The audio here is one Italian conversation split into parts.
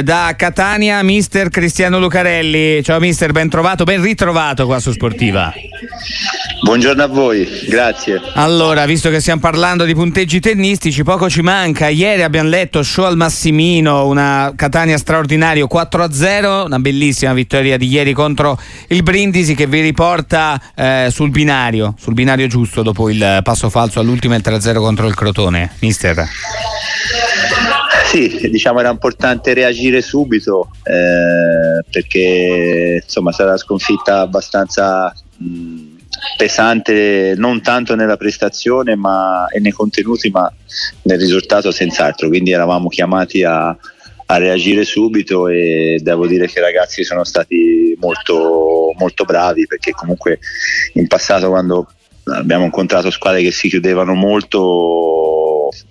Da Catania, mister Cristiano Lucarelli. Ciao mister, ben trovato, ben ritrovato qua su Sportiva. Buongiorno a voi, grazie. Allora, visto che stiamo parlando di punteggi tennistici, poco ci manca. Ieri abbiamo letto show al Massimino, una Catania straordinario 4-0, una bellissima vittoria di ieri contro il Brindisi che vi riporta eh, sul binario, sul binario giusto dopo il passo falso all'ultimo e il 3-0 contro il Crotone. Mister. Sì, diciamo era importante reagire subito eh, perché insomma una sconfitta abbastanza mh, pesante non tanto nella prestazione ma, e nei contenuti ma nel risultato senz'altro, quindi eravamo chiamati a, a reagire subito e devo dire che i ragazzi sono stati molto, molto bravi perché comunque in passato quando abbiamo incontrato squadre che si chiudevano molto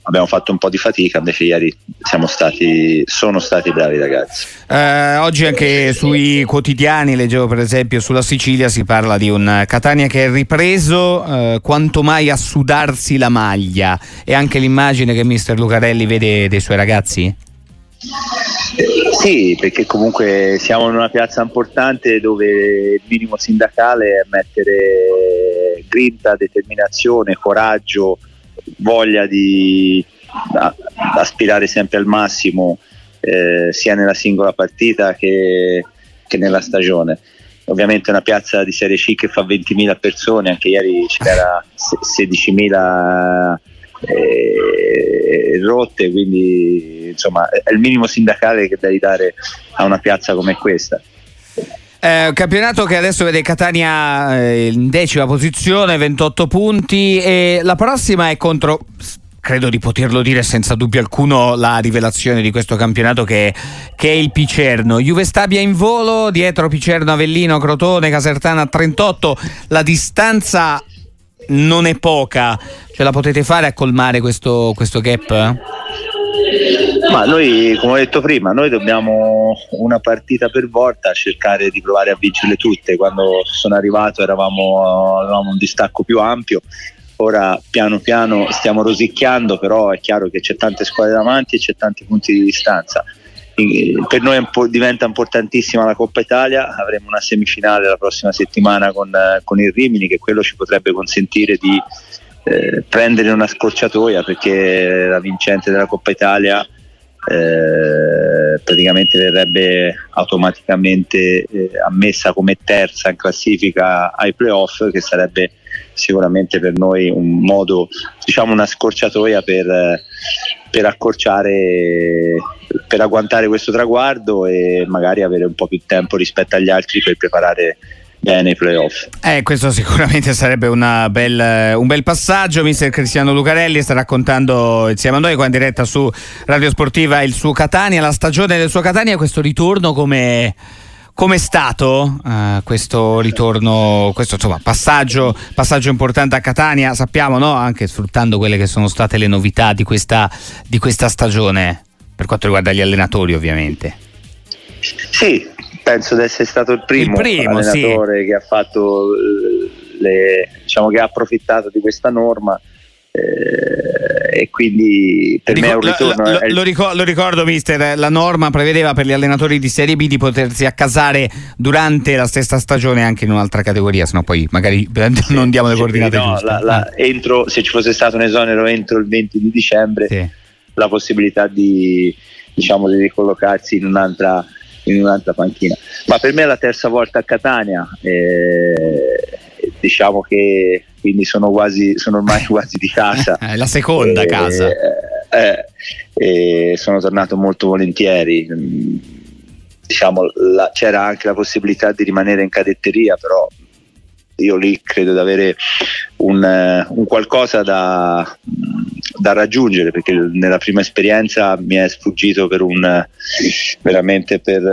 abbiamo fatto un po' di fatica, invece ieri siamo stati, sono stati bravi ragazzi. Eh, oggi anche sui quotidiani, leggevo per esempio sulla Sicilia, si parla di un Catania che è ripreso eh, quanto mai a sudarsi la maglia e anche l'immagine che mister Lucarelli vede dei suoi ragazzi? Sì, perché comunque siamo in una piazza importante dove il minimo sindacale è mettere grinta, determinazione, coraggio, voglia di aspirare sempre al massimo eh, sia nella singola partita che, che, nella stagione. Ovviamente una piazza di Serie C che fa 20.000 persone, anche ieri c'era 16.000 eh, rotte, quindi insomma è il minimo sindacale che devi dare a una piazza come questa. Eh, campionato che adesso vede Catania eh, in decima posizione, 28 punti e la prossima è contro credo di poterlo dire senza dubbio alcuno la rivelazione di questo campionato che, che, è il Picerno. Juve Stabia in volo, dietro Picerno, Avellino, Crotone, Casertana 38, la distanza non è poca, ce la potete fare a colmare questo, questo gap? Ma noi, come ho detto prima, noi dobbiamo una partita per volta cercare di provare a vincerle tutte. Quando sono arrivato eravamo, avevamo un distacco più ampio, ora piano piano stiamo rosicchiando, però è chiaro che c'è tante squadre davanti e c'è tanti punti di distanza. Per noi diventa importantissima la Coppa Italia, avremo una semifinale la prossima settimana con, con il Rimini che quello ci potrebbe consentire di eh, prendere una scorciatoia perché la vincente della Coppa Italia eh, praticamente verrebbe automaticamente eh, ammessa come terza in classifica ai playoff che sarebbe sicuramente per noi un modo, diciamo una scorciatoia per, per accorciare, per agguantare questo traguardo e magari avere un po' più tempo rispetto agli altri per preparare bene i playoff. Eh, questo sicuramente sarebbe bel, un bel passaggio. Mister Cristiano Lucarelli sta raccontando insieme a noi qua in diretta su Radio Sportiva il suo Catania, la stagione del suo Catania, questo ritorno come... Com'è stato uh, questo ritorno, questo insomma, passaggio, passaggio, importante a Catania? Sappiamo, no? anche sfruttando quelle che sono state le novità di questa, di questa stagione, per quanto riguarda gli allenatori ovviamente. Sì, penso di essere stato il primo, il primo allenatore sì. che ha fatto eh, le, diciamo che ha approfittato di questa norma eh, e quindi per Ricor- me è un ritorno lo, lo, ricordo, lo, ricordo mister la norma prevedeva per gli allenatori di Serie B di potersi accasare durante la stessa stagione anche in un'altra categoria se no poi magari sì, non diamo le coordinate no, giuste la, la, eh. entro, se ci fosse stato un esonero entro il 20 di dicembre sì. la possibilità di diciamo di ricollocarsi in un'altra in un'altra panchina. Ma per me è la terza volta a Catania, eh, diciamo che quindi sono, quasi, sono ormai quasi di casa. È la seconda eh, casa. Eh, sono tornato molto volentieri. Diciamo, la, c'era anche la possibilità di rimanere in cadetteria, però io lì credo di avere un, un qualcosa da, da raggiungere perché nella prima esperienza mi è sfuggito per un veramente per,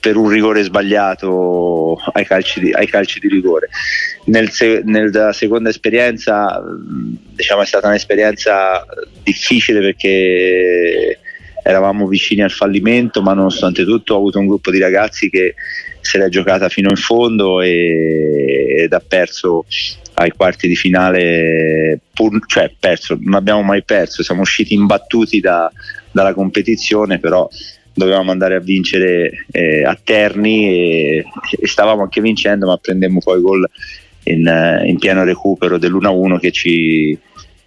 per un rigore sbagliato ai calci di, ai calci di rigore. Nel, nella seconda esperienza diciamo è stata un'esperienza difficile perché eravamo vicini al fallimento ma nonostante tutto ho avuto un gruppo di ragazzi che se l'è giocata fino in fondo e, ed ha perso ai quarti di finale, pur, cioè perso, non abbiamo mai perso, siamo usciti imbattuti da, dalla competizione, però dovevamo andare a vincere eh, a Terni e, e, stavamo anche vincendo ma prendemmo poi gol in, eh, in pieno recupero dell'1-1 che ci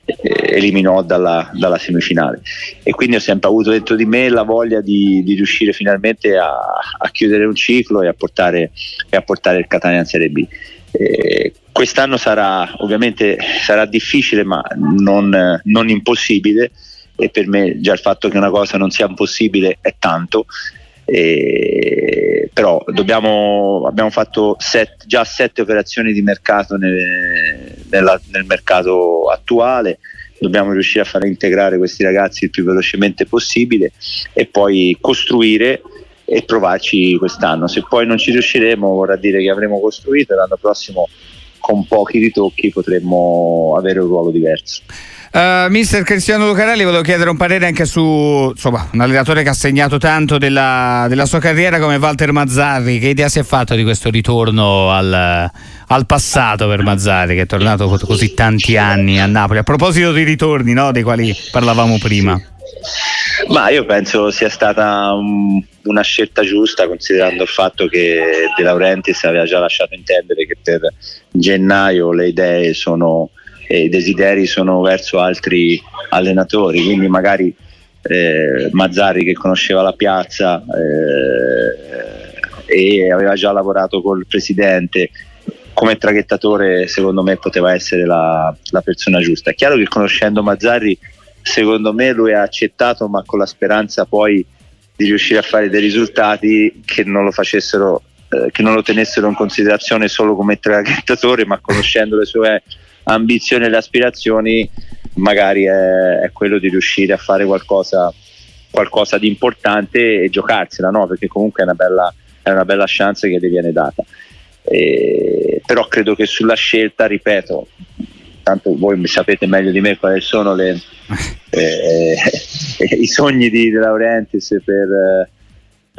eh, eliminò dalla, dalla, semifinale e quindi ho sempre avuto dentro di me la voglia di, di riuscire finalmente a, a, chiudere un ciclo e a portare, e a portare il Catania in Serie B. Eh, quest'anno sarà ovviamente sarà difficile ma non, non, impossibile. E per me già il fatto che una cosa non sia impossibile è tanto. Eh, però dobbiamo, abbiamo fatto set, già sette operazioni di mercato nel, nella, nel mercato attuale. Dobbiamo riuscire a far integrare questi ragazzi il più velocemente possibile e poi costruire e provarci quest'anno. Se poi non ci riusciremo vorrà dire che avremo costruito e l'anno prossimo con pochi ritocchi potremmo avere un ruolo diverso. Uh, mister Cristiano Lucarelli, volevo chiedere un parere anche su insomma, un allenatore che ha segnato tanto della, della, sua carriera come Walter Mazzarri. Che idea si è fatto di questo ritorno al, al passato per Mazzarri, che è tornato così tanti anni a Napoli? A proposito di ritorni, no, dei quali parlavamo prima. Ma io penso sia stata un, una scelta giusta considerando il fatto che De Laurentiis aveva già lasciato intendere che per gennaio le idee sono e i desideri sono verso altri allenatori, quindi magari eh, Mazzari che conosceva la piazza eh, e aveva già lavorato col presidente come traghettatore secondo me poteva essere la, la persona giusta. È chiaro che conoscendo Mazzarri secondo me lui ha accettato ma con la speranza poi di riuscire a fare dei risultati che non lo facessero eh, che non lo tenessero in considerazione solo come traghettatore ma conoscendo le sue ambizioni e le aspirazioni magari è, è quello di riuscire a fare qualcosa, qualcosa di importante e giocarsela no? perché comunque è una bella, è una bella chance che ti viene data eh, però credo che sulla scelta ripeto tanto voi sapete meglio di me quali sono le, eh, eh, i sogni di De Laurentiis per,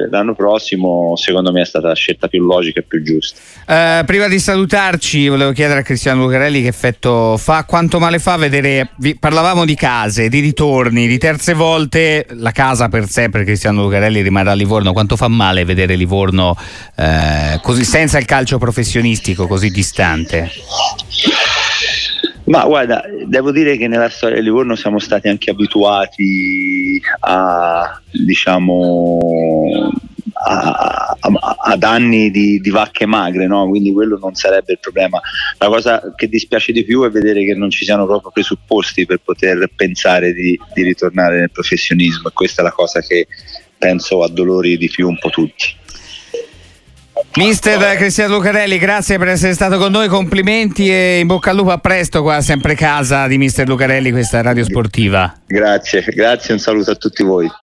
l'anno prossimo secondo me è stata la scelta più logica e più giusta. Uh, prima di salutarci volevo chiedere a Cristiano Lucarelli che effetto fa, quanto male fa vedere, vi, parlavamo di case, di ritorni, di terze volte, la casa per sempre Cristiano Lucarelli rimarrà a Livorno, quanto fa male vedere Livorno uh, così senza il calcio professionistico così distante? Ma guarda, devo dire che nella storia di Livorno siamo stati anche abituati a, diciamo, a, a, ad anni di, di, vacche magre, no? quindi quello non sarebbe il problema. La cosa che dispiace di più è vedere che non ci siano proprio presupposti per poter pensare di, di ritornare nel professionismo e questa è la cosa che penso addolori di più un po' tutti. Mister Cristiano Lucarelli, grazie per essere stato con noi, complimenti e in bocca al lupo a presto qua, sempre casa di Mister Lucarelli, questa radio sportiva. Grazie, grazie, un saluto a tutti voi.